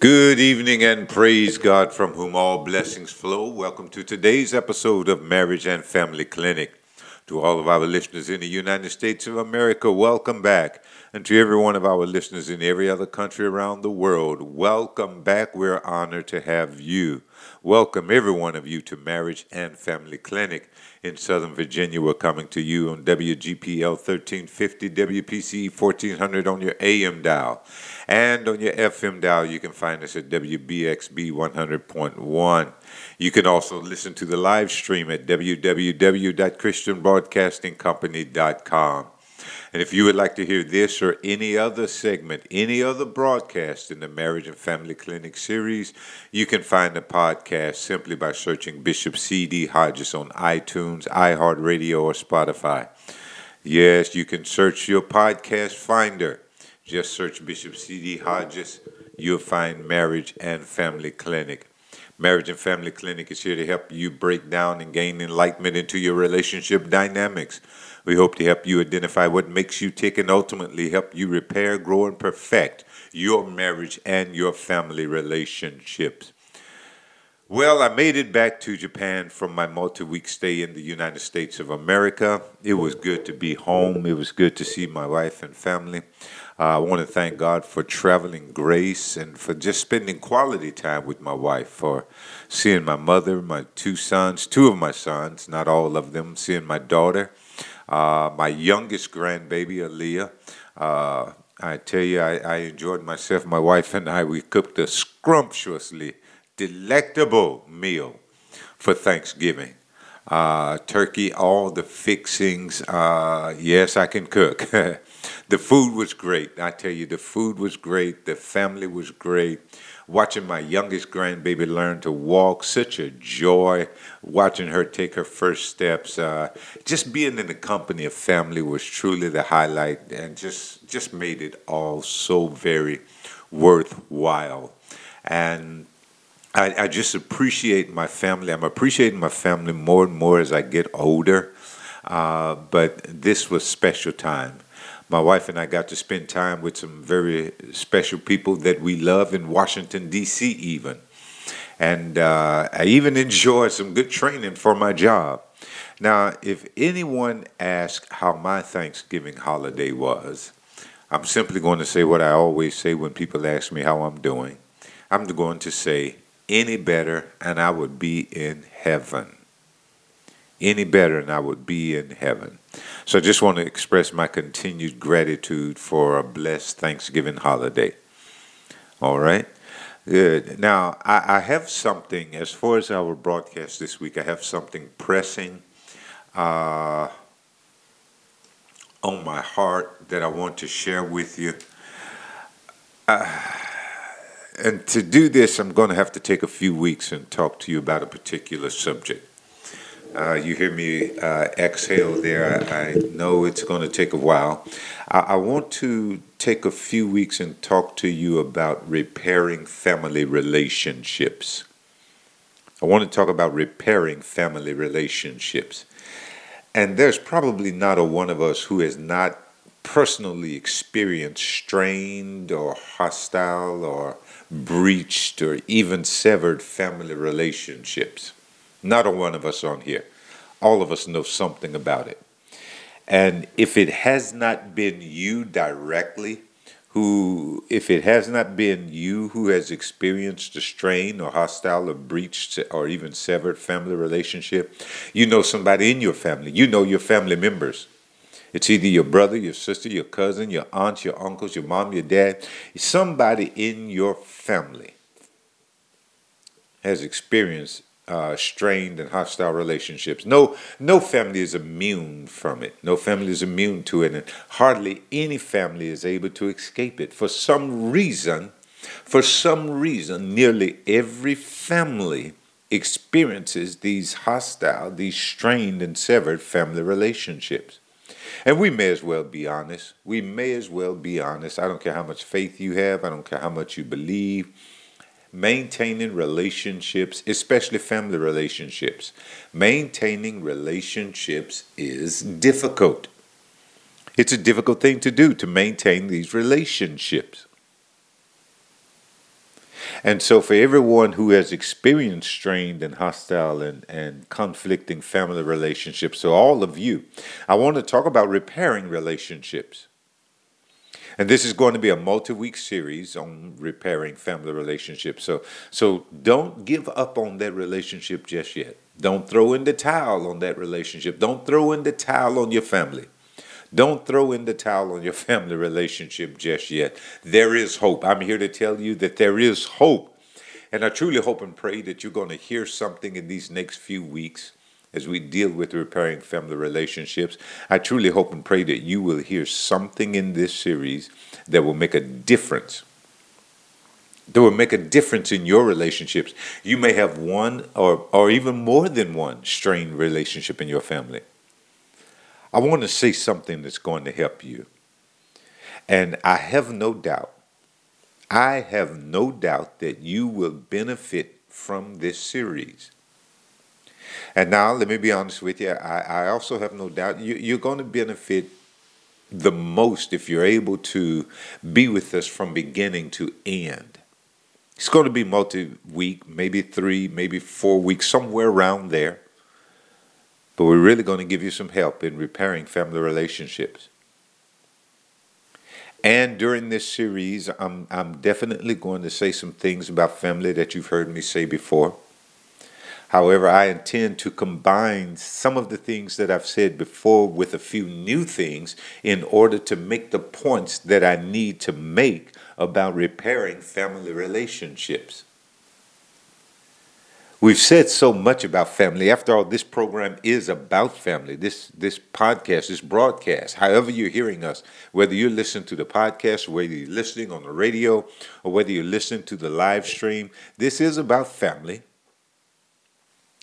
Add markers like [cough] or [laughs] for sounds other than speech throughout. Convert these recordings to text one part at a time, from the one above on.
Good evening and praise God from whom all blessings flow. Welcome to today's episode of Marriage and Family Clinic. To all of our listeners in the United States of America, welcome back. And to every one of our listeners in every other country around the world, welcome back. We're honored to have you. Welcome every one of you to Marriage and Family Clinic in Southern Virginia. We're coming to you on WGPL 1350, WPC 1400 on your AM dial. And on your FM dial, you can find us at WBXB 100.1. You can also listen to the live stream at www.christianbroadcastingcompany.com. And if you would like to hear this or any other segment, any other broadcast in the Marriage and Family Clinic series, you can find the podcast simply by searching Bishop C.D. Hodges on iTunes, iHeartRadio, or Spotify. Yes, you can search your podcast finder. Just search Bishop C.D. Hodges. You'll find Marriage and Family Clinic. Marriage and Family Clinic is here to help you break down and gain enlightenment into your relationship dynamics. We hope to help you identify what makes you tick and ultimately help you repair, grow, and perfect your marriage and your family relationships. Well, I made it back to Japan from my multi week stay in the United States of America. It was good to be home. It was good to see my wife and family. Uh, I want to thank God for traveling grace and for just spending quality time with my wife, for seeing my mother, my two sons, two of my sons, not all of them, seeing my daughter, uh, my youngest grandbaby, Aaliyah. Uh, I tell you, I, I enjoyed myself. My wife and I, we cooked a scrumptiously delectable meal for Thanksgiving. Uh, turkey, all the fixings. Uh, yes, I can cook. [laughs] the food was great. I tell you, the food was great. The family was great. Watching my youngest grandbaby learn to walk, such a joy. Watching her take her first steps. Uh, just being in the company of family was truly the highlight, and just just made it all so very worthwhile. And I, I, just appreciate my family. I'm appreciating my family more and more as I get older. Uh, but this was special time. My wife and I got to spend time with some very special people that we love in Washington, D.C., even. And uh, I even enjoyed some good training for my job. Now, if anyone asks how my Thanksgiving holiday was, I'm simply going to say what I always say when people ask me how I'm doing. I'm going to say, any better and I would be in heaven. Any better and I would be in heaven. So I just want to express my continued gratitude for a blessed Thanksgiving holiday. All right. Good. Now, I, I have something, as far as our broadcast this week, I have something pressing uh, on my heart that I want to share with you. Uh, and to do this, I'm going to have to take a few weeks and talk to you about a particular subject. Uh, you hear me uh, exhale there. I, I, know it's going to take a while. I, I, want to take a few weeks and talk to you about repairing family relationships. I want to talk about repairing family relationships. And there's probably not a one of us who has not personally experienced strained or hostile or breached or even severed family relationships. Not a one of us on here. All of us know something about it. And if it has not been you directly, who, if it has not been you who has experienced a strain or hostile or breached or even severed family relationship, you know somebody in your family. You know your family members it's either your brother, your sister, your cousin, your aunt, your uncles, your mom, your dad. Somebody in your family has experienced uh, strained and hostile relationships. No, no family is immune from it. No family is immune to it, and hardly any family is able to escape it. For some reason, for some reason, nearly every family experiences these hostile, these strained and severed family relationships. And we may as well be honest. We may as well be honest. I don't care how much faith you have, I don't care how much you believe. Maintaining relationships, especially family relationships, maintaining relationships is difficult. It's a difficult thing to do to maintain these relationships. And so, for everyone who has experienced strained and hostile and, and conflicting family relationships, so all of you, I want to talk about repairing relationships. And this is going to be a multi-week series on repairing family relationships. So so don't give up on that relationship just yet. Don't throw in the towel on that relationship. Don't throw in the towel on your family. Don't throw in the towel on your [laughs] family relationship just yet. There is hope. I'm here to tell you that there is hope. And I truly hope and pray that you're going to hear something in these next few weeks as we deal with repairing family relationships. I truly hope and pray that you will hear something in this series that will make a difference. That will make a difference in your relationships. You may have one or, or even more than one strained relationship in your family. I want to say something that's going to help you. And I have no doubt, I have no doubt that you will benefit from this series. And now, let me be honest with you. I, I also have no doubt you, you're going to benefit the most if you're able to be with us from beginning to end. It's going to be multi week, maybe three, maybe four weeks, somewhere around there. But we're really going to give you some help in repairing family relationships. And during this series, I'm, I'm definitely going to say some things about family that you've heard me say before. However, I intend to combine some of the things that I've said before with a few new things in order to make the points that I need to make about repairing family relationships. We've said so much about family. After all, this program is about family. This this podcast, this broadcast, however you're hearing us, whether you're listening to the podcast, whether you're listening on the radio, or whether you're listening to the live stream, this is about family.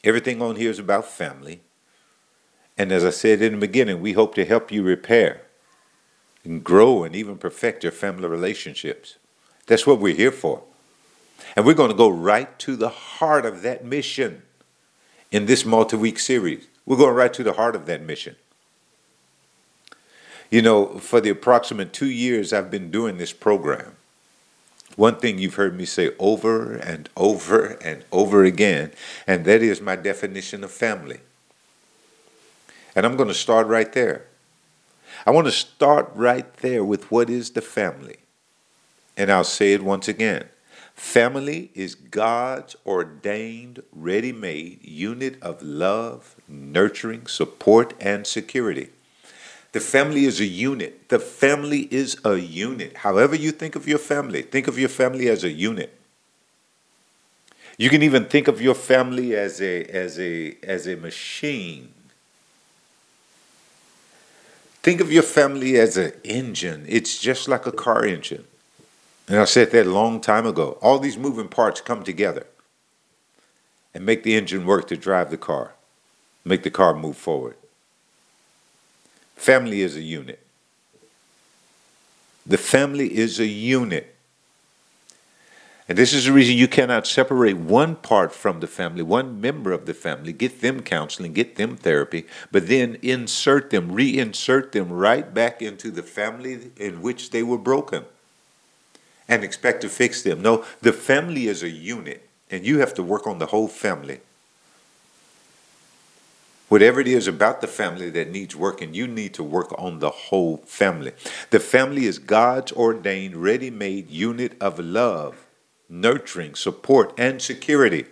Everything on here is about family. And as I said in the beginning, we hope to help you repair and grow and even perfect your family relationships. That's what we're here for. And we're going to go right to the heart of that mission in this multi week series. We're going right to the heart of that mission. You know, for the approximate two years I've been doing this program, one thing you've heard me say over and over and over again, and that is my definition of family. And I'm going to start right there. I want to start right there with what is the family. And I'll say it once again. Family is God's ordained, ready made unit of love, nurturing, support, and security. The family is a unit. The family is a unit. However, you think of your family, think of your family as a unit. You can even think of your family as a as a as a machine. Think of your family as an engine. It's just like a car engine. And I said that a long time ago. All these moving parts come together and make the engine work to drive the car, make the car move forward. Family is a unit. The family is a unit. And this is the reason you cannot separate one part from the family, one member of the family, get them counseling, get them therapy, but then insert them, reinsert them right back into the family in which they were broken and expect to fix them. No, the family is a unit, and you have to work on the whole family. Whatever it is about the family that needs working, you need to work on the whole family. The family is God's ordained, ready made unit of love, nurturing, support, and security.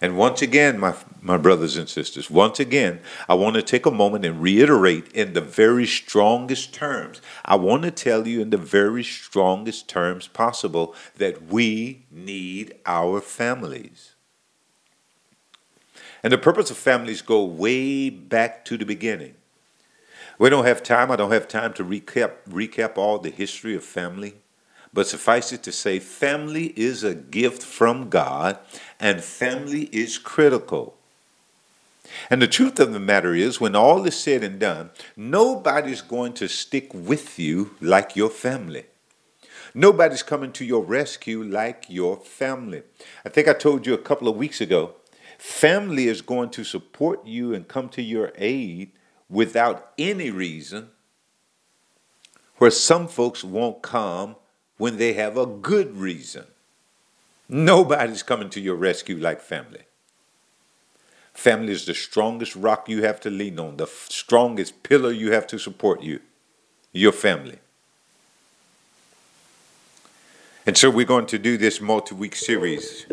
And once again, my, my brothers and sisters, once again, I want to take a moment and reiterate in the very strongest terms. I want to tell you in the very strongest terms possible that we need our families. And the purpose of families go way back to the beginning. We don't have time, I don't have time to recap recap all the history of family, but suffice it to say family is a gift from God and family is critical. And the truth of the matter is, when all is said and done, nobody's going to stick with you like your family. Nobody's coming to your rescue like your family. I think I told you a couple of weeks ago Family is going to support you and come to your aid without any reason, where some folks won't come when they have a good reason. Nobody's coming to your rescue like family. Family is the strongest rock you have to lean on, the f- strongest pillar you have to support you, your family. And so we're going to do this multi week series,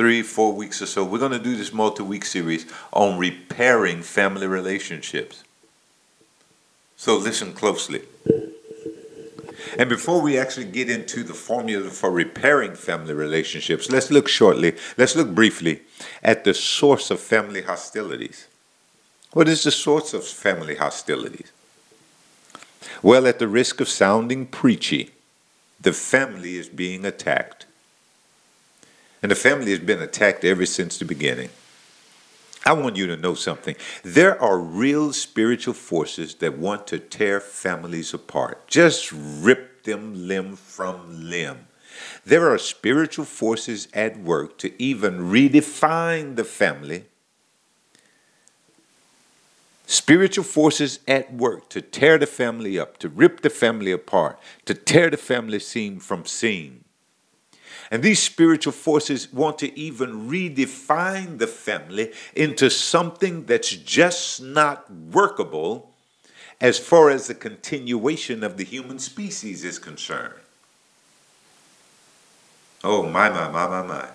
three, four weeks or so. We're going to do this multi week series on repairing family relationships. So listen closely. And before we actually get into the formula for repairing family relationships, let's look shortly, let's look briefly at the source of family hostilities. What is the source of family hostilities? Well, at the risk of sounding preachy, the family is being attacked. And the family has been attacked ever since the beginning. I want you to know something. There are real spiritual forces that want to tear families apart, just rip them limb from limb. There are spiritual forces at work to even redefine the family spiritual forces at work to tear the family up, to rip the family apart, to tear the family seam from seam. And these spiritual forces want to even redefine the family into something that's just not workable as far as the continuation of the human species is concerned. Oh, my, my, my, my, my.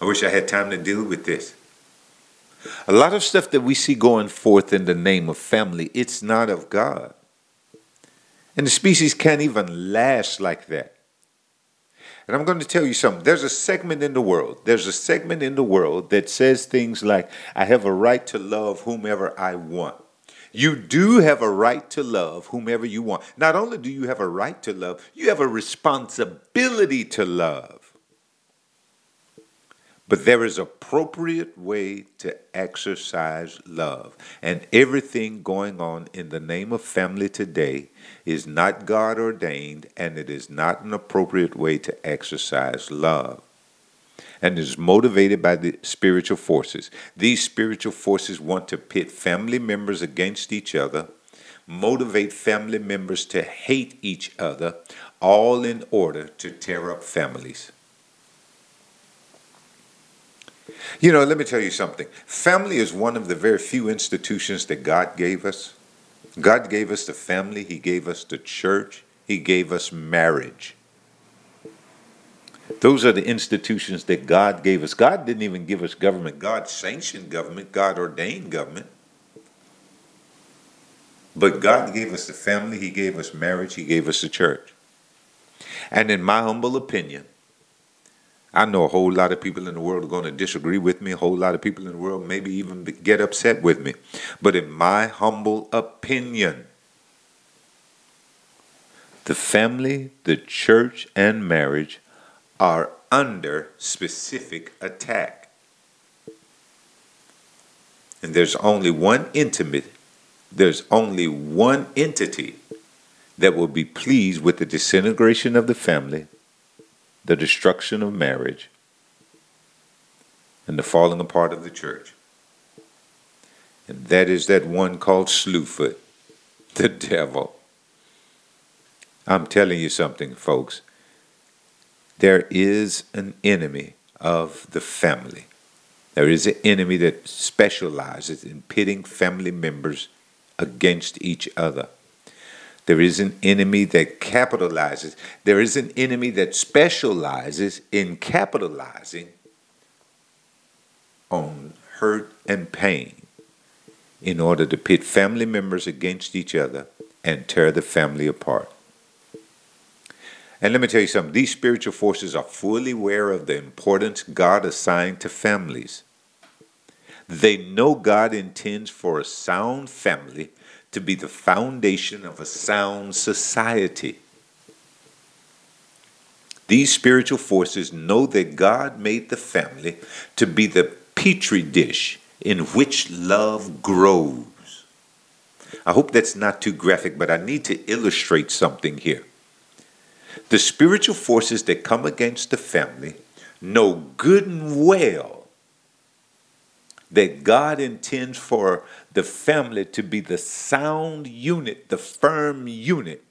I wish I had time to deal with this. A lot of stuff that we see going forth in the name of family, it's not of God. And the species can't even last like that. And I'm going to tell you something. There's a segment in the world. There's a segment in the world that says things like, I have a right to love whomever I want. You do have a right to love whomever you want. Not only do you have a right to love, you have a responsibility to love. But there is appropriate way to exercise love. And everything going on in the name of family today is not God ordained and it is not an appropriate way to exercise love. And is motivated by the spiritual forces. These spiritual forces want to pit family members against each other, motivate family members to hate each other, all in order to tear up families. You know, let me tell you something. Family is one of the very few institutions that God gave us. God gave us the family, He gave us the church, He gave us marriage. Those are the institutions that God gave us. God didn't even give us government. God sanctioned government, God ordained government. But God gave us the family, He gave us marriage, He gave us the church. And in my humble opinion, I know a whole lot of people in the world are going to disagree with me. A whole lot of people in the world maybe even get upset with me. But in my humble opinion, the family, the church, and marriage are under specific attack. And there's only one intimate, there's only one entity that will be pleased with the disintegration of the family the destruction of marriage, and the falling apart of the church. And that is that one called Slewfoot, [laughs] the devil. I'm telling you something, folks. There is an enemy of the family. There is an enemy that specializes in pitting family members against each other. There is an enemy that capitalizes. There is an enemy that specializes in capitalizing on hurt and pain in order to pit family members against each other and tear the family apart. And let me tell you something these spiritual forces are fully aware of the importance God assigned to families. They know God intends for a sound family to be the foundation of a sound society. These spiritual forces know that God made the family to be the petri dish in which love grows. I hope that's not too graphic, but I need to illustrate something here. The spiritual forces that come against the family know good and well that God intends for the family to be the sound unit, the firm unit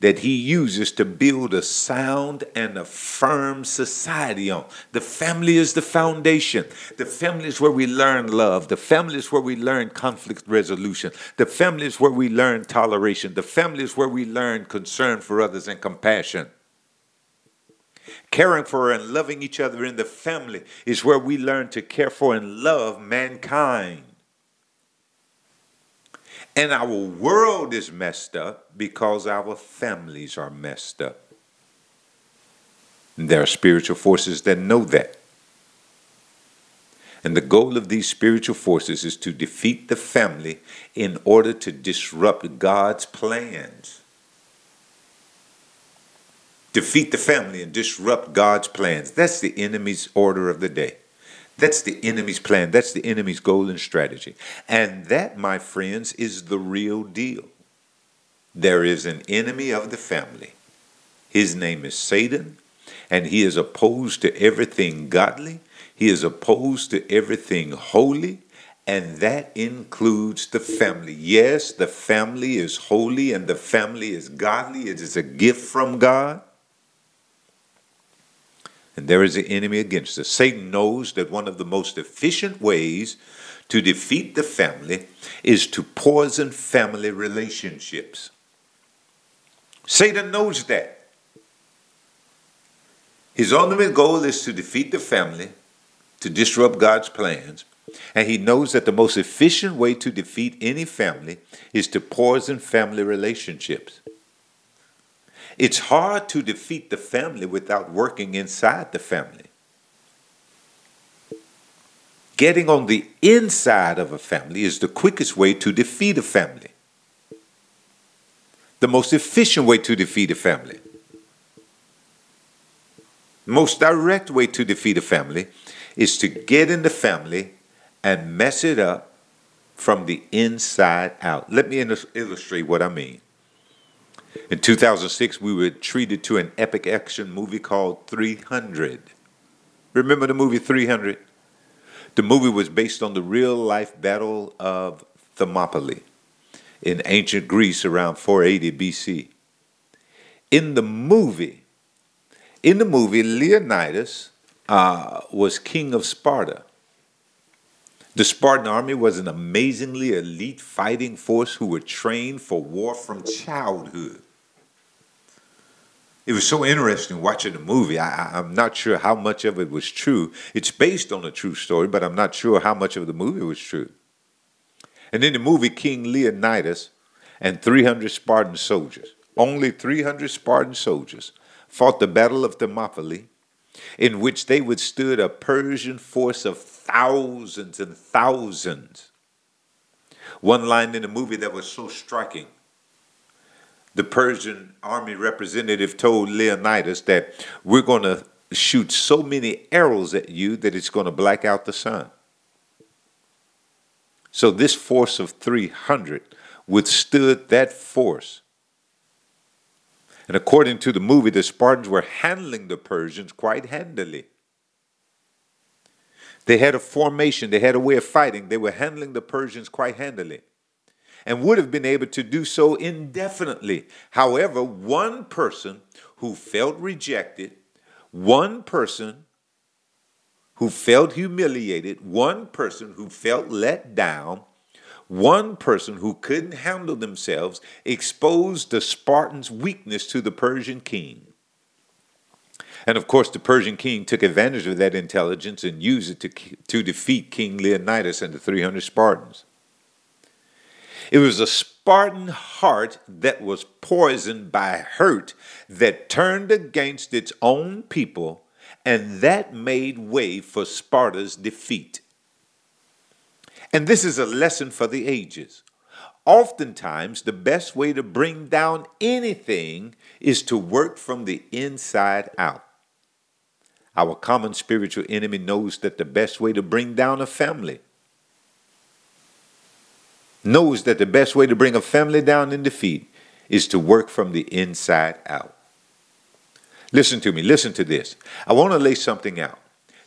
that he uses to build a sound and a firm society on. The family is the foundation. The family is where we learn love. The family is where we learn conflict resolution. The family is where we learn toleration. The family is where we learn concern for others and compassion. Caring for and loving each other in the family is where we learn to care for and love mankind. And our world is messed up because our families are messed up. And there are spiritual forces that know that. And the goal of these spiritual forces is to defeat the family in order to disrupt God's plans. Defeat the family and disrupt God's plans. That's the enemy's order of the day. That's the enemy's plan. That's the enemy's and strategy. And that, my friends, is the real deal. There is an enemy of the family. His name is Satan, and he is opposed to everything godly. He is opposed to everything holy, and that includes the family. Yes, the family is holy and the family is godly. It is a gift from God. And there is an enemy against us. Satan knows that one of the most efficient ways to defeat the family is to poison family relationships. Satan knows that. His ultimate goal is to defeat the family, to disrupt God's plans, and he knows that the most efficient way to defeat any family is to poison family relationships. It's hard to defeat the family without working inside the family. Getting on the inside of a family is the quickest way to defeat a family. The most efficient way to defeat a family. The most direct way to defeat a family is to get in the family and mess it up from the inside out. Let me illustrate what I mean. In 2006, we were treated to an epic action movie called 300. Remember the movie 300? The movie was based on the real life battle of Thermopylae in ancient Greece around 480 BC. In the movie, in the movie, Leonidas uh, was king of Sparta. The Spartan army was an amazingly elite fighting force who were trained for war from childhood. It was so interesting watching the movie. I, am not sure how much of it was true. It's based on a true story, but I'm not sure how much of the movie was true. And in the movie, King Leonidas and 300 Spartan soldiers, only 300 Spartan soldiers, fought the Battle of Thermopylae, in which they withstood a Persian force of thousands and thousands. One line in the movie that was so striking the Persian army representative told Leonidas that we're going to shoot so many arrows at you that it's going to black out the sun. So this force of 300 withstood that force. And according to the movie, the Spartans were handling the Persians quite handily. They had a formation, they had a way of fighting. They were handling the Persians quite handily and would have been able to do so indefinitely. However, one person who felt rejected, one person who felt humiliated, one person who felt let down, one person who couldn't handle themselves exposed the Spartans' weakness to the Persian king. And of course, the Persian king took advantage of that intelligence and used it to, to defeat King Leonidas and the 300 Spartans. It was a Spartan heart that was poisoned by hurt that turned against its own people, and that made way for Sparta's defeat. And this is a lesson for the ages. Oftentimes, the best way to bring down anything is to work from the inside out. Our common spiritual enemy knows that the best way to bring down a family, knows that the best way to bring a family down in defeat is to work from the inside out. Listen to me, listen to this. I want to lay something out.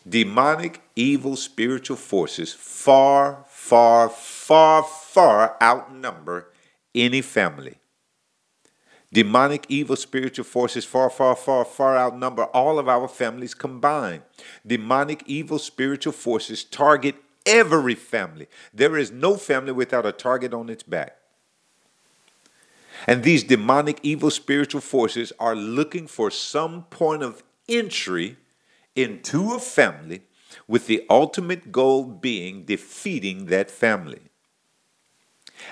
Demonic, evil, spiritual forces far, far, far, far outnumber any family. Demonic, evil, spiritual forces far, far, far, far outnumber all of our families combined. Demonic, evil, spiritual forces target every family. There is no family without a target on its back. And these demonic, evil, spiritual forces are looking for some point of entry into a family with the ultimate goal being defeating that family.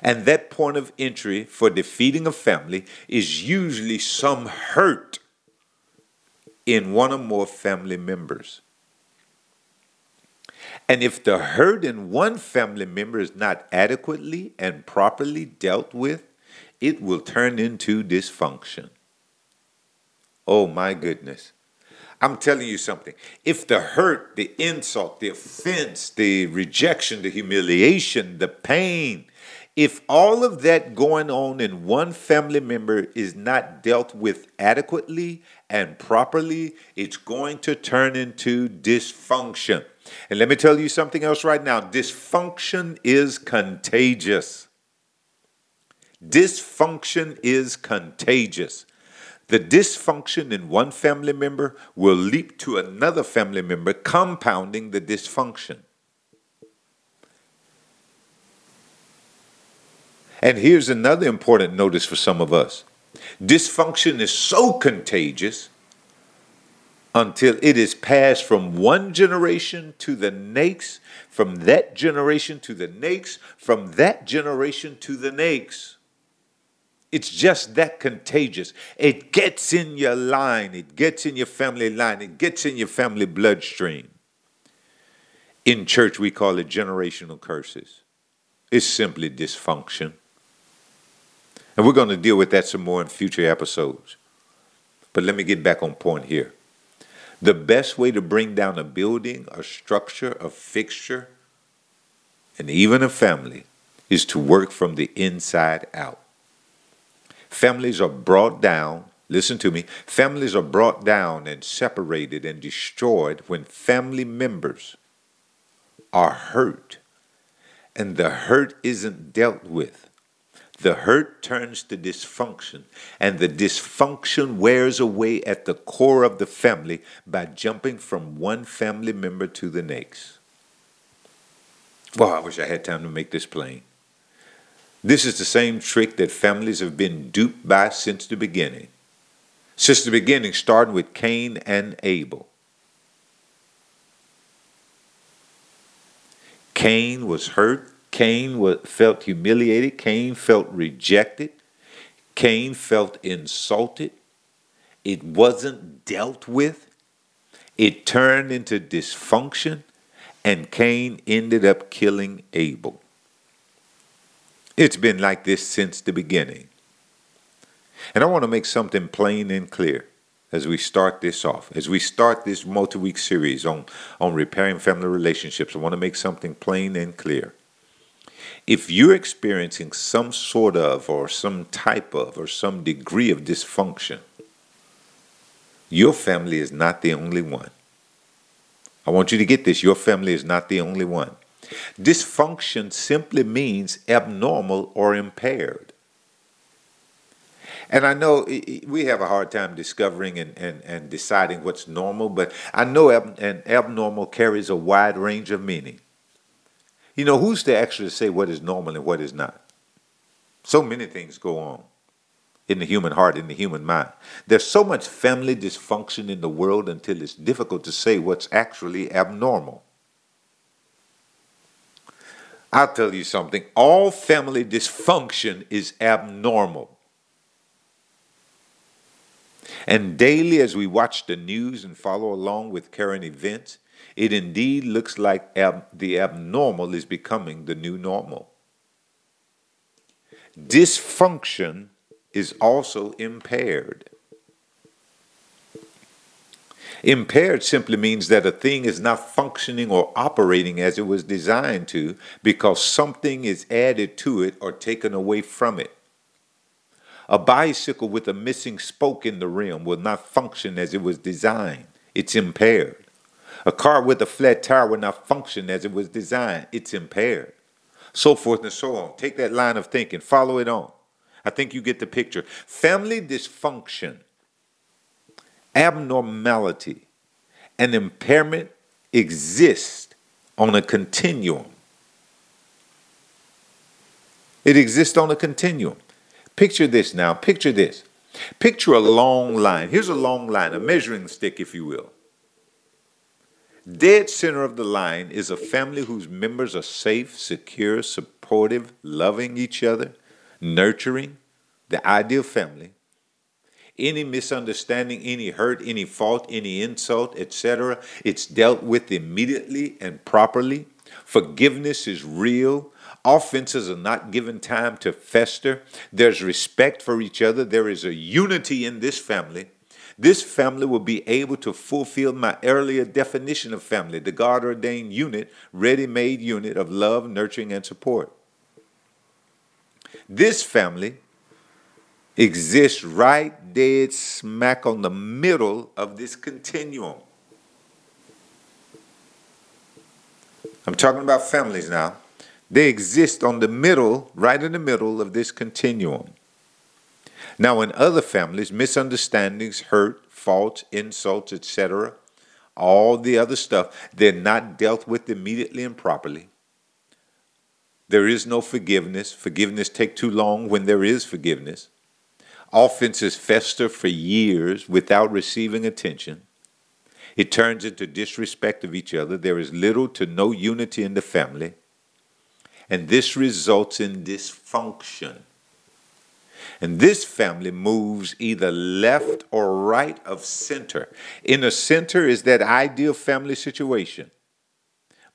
And that point of entry for defeating a family is usually some hurt in one or more family members. And if the hurt in one family member is not adequately and properly dealt with, it will turn into dysfunction. Oh my goodness. I'm telling you something. If the hurt, the insult, the offense, the rejection, the humiliation, the pain, if all of that going on in one family member is not dealt with adequately and properly, it's going to turn into dysfunction. And let me tell you something else right now dysfunction is contagious. Dysfunction is contagious. The dysfunction in one family member will leap to another family member, compounding the dysfunction. And here's another important notice for some of us dysfunction is so contagious until it is passed from one generation to the next, from that generation to the next, from that generation to the next. It's just that contagious. It gets in your line, it gets in your family line, it gets in your family bloodstream. In church, we call it generational curses. It's simply dysfunction. And we're going to deal with that some more in future episodes. But let me get back on point here. The best way to bring down a building, a structure, a fixture, and even a family is to work from the inside out. Families are brought down, listen to me, families are brought down and separated and destroyed when family members are hurt and the hurt isn't dealt with. The hurt turns to dysfunction, and the dysfunction wears away at the core of the family by jumping from one family member to the next. Well, I wish I had time to make this plain. This is the same trick that families have been duped by since the beginning. Since the beginning, starting with Cain and Abel. Cain was hurt. Cain was, felt humiliated. Cain felt rejected. Cain felt insulted. It wasn't dealt with. It turned into dysfunction, and Cain ended up killing Abel. It's been like this since the beginning. And I want to make something plain and clear as we start this off. As we start this multi week series on, on repairing family relationships, I want to make something plain and clear. If you're experiencing some sort of, or some type of, or some degree of dysfunction, your family is not the only one. I want you to get this your family is not the only one. Dysfunction simply means abnormal or impaired. And I know we have a hard time discovering and, and, and deciding what's normal, but I know ab- an abnormal carries a wide range of meaning. You know, who's to actually say what is normal and what is not? So many things go on in the human heart, in the human mind. There's so much family dysfunction in the world until it's difficult to say what's actually abnormal. I'll tell you something all family dysfunction is abnormal. And daily, as we watch the news and follow along with current events, it indeed looks like ab- the abnormal is becoming the new normal. Dysfunction is also impaired. Impaired simply means that a thing is not functioning or operating as it was designed to because something is added to it or taken away from it. A bicycle with a missing spoke in the rim will not function as it was designed. It's impaired. A car with a flat tire will not function as it was designed. It's impaired. So forth and so on. Take that line of thinking, follow it on. I think you get the picture. Family dysfunction, abnormality, and impairment exist on a continuum. It exists on a continuum. Picture this now. Picture this. Picture a long line. Here's a long line, a measuring stick, if you will. Dead center of the line is a family whose members are safe, secure, supportive, loving each other, nurturing, the ideal family. Any misunderstanding, any hurt, any fault, any insult, etc., it's dealt with immediately and properly. Forgiveness is real. Offenses are not given time to fester. There's respect for each other. There is a unity in this family. This family will be able to fulfill my earlier definition of family, the God ordained unit, ready made unit of love, nurturing, and support. This family exists right dead smack on the middle of this continuum. I'm talking about families now. They exist on the middle, right in the middle of this continuum. Now, in other families, misunderstandings, hurt, faults, insults, etc., all the other stuff, they're not dealt with immediately and properly. There is no forgiveness. Forgiveness take too long when there is forgiveness. Offenses fester for years without receiving attention. It turns into disrespect of each other. There is little to no unity in the family and this results in dysfunction. And this family moves either left or right of center. In the center is that ideal family situation.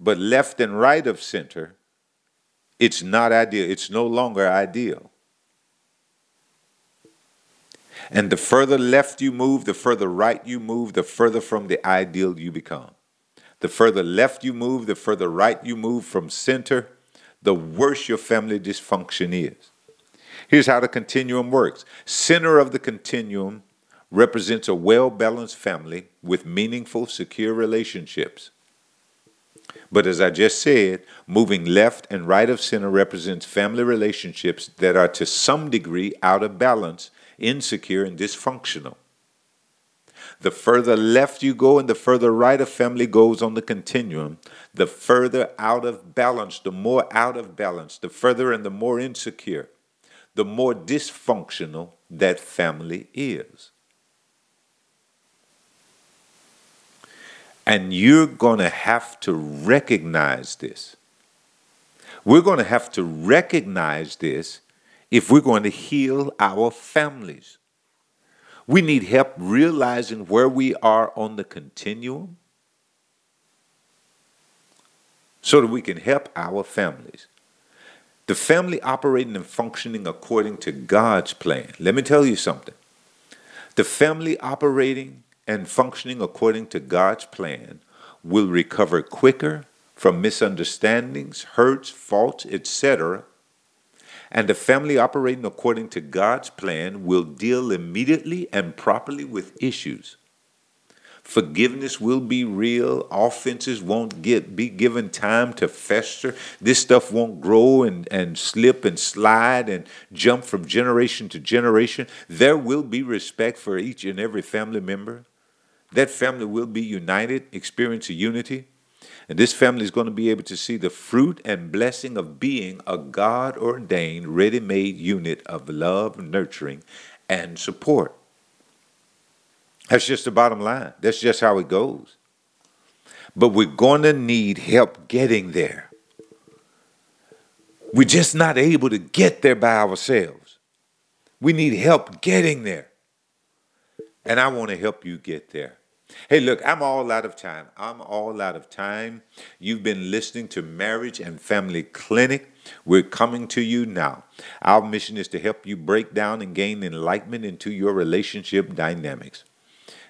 But left and right of center, it's not ideal. It's no longer ideal. And the further left you move, the further right you move, the further from the ideal you become. The further left you move, the further right you move from center, the worse your family dysfunction is. Here's how the continuum works center of the continuum represents a well balanced family with meaningful, secure relationships. But as I just said, moving left and right of center represents family relationships that are to some degree out of balance, insecure, and dysfunctional. The further left you go and the further right a family goes on the continuum, the further out of balance, the more out of balance, the further and the more insecure, the more dysfunctional that family is. And you're going to have to recognize this. We're going to have to recognize this if we're going to heal our families. We need help realizing where we are on the continuum so that we can help our families. The family operating and functioning according to God's plan. Let me tell you something. The family operating and functioning according to God's plan will recover quicker from misunderstandings, hurts, faults, etc., and a family operating according to God's plan will deal immediately and properly with issues. Forgiveness will be real. Offenses won't get be given time to fester. This stuff won't grow and, and slip and slide and jump from generation to generation. There will be respect for each and every family member. That family will be united, experience a unity. And this family is going to be able to see the fruit and blessing of being a God ordained, ready made unit of love, nurturing, and support. That's just the bottom line. That's just how it goes. But we're going to need help getting there. We're just not able to get there by ourselves. We need help getting there. And I want to help you get there. Hey, look, I'm all out of time. I'm all out of time. You've been listening to Marriage and Family Clinic. We're coming to you now. Our mission is to help you break down and gain enlightenment into your relationship dynamics.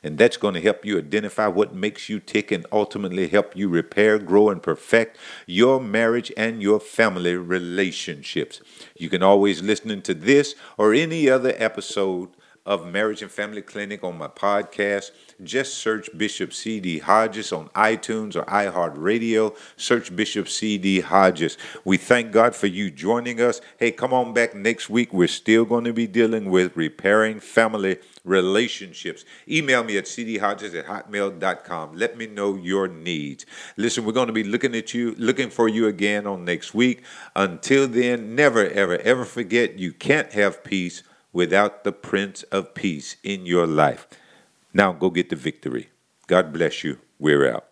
And that's going to help you identify what makes you tick and ultimately help you repair, grow, and perfect your marriage and your family relationships. You can always listen to this or any other episode of Marriage and Family Clinic on my podcast. Just search Bishop C.D. Hodges on iTunes or iHeartRadio. Search Bishop C.D. Hodges. We thank God for you joining us. Hey, come on back next week. We're still going to be dealing with repairing family relationships. Email me at cdhodges at hotmail.com. Let me know your needs. Listen, we're going to be looking at you, looking for you again on next week. Until then, never, ever, ever forget you can't have peace without the Prince of Peace in your life. Now go get the victory. God bless you. We're out.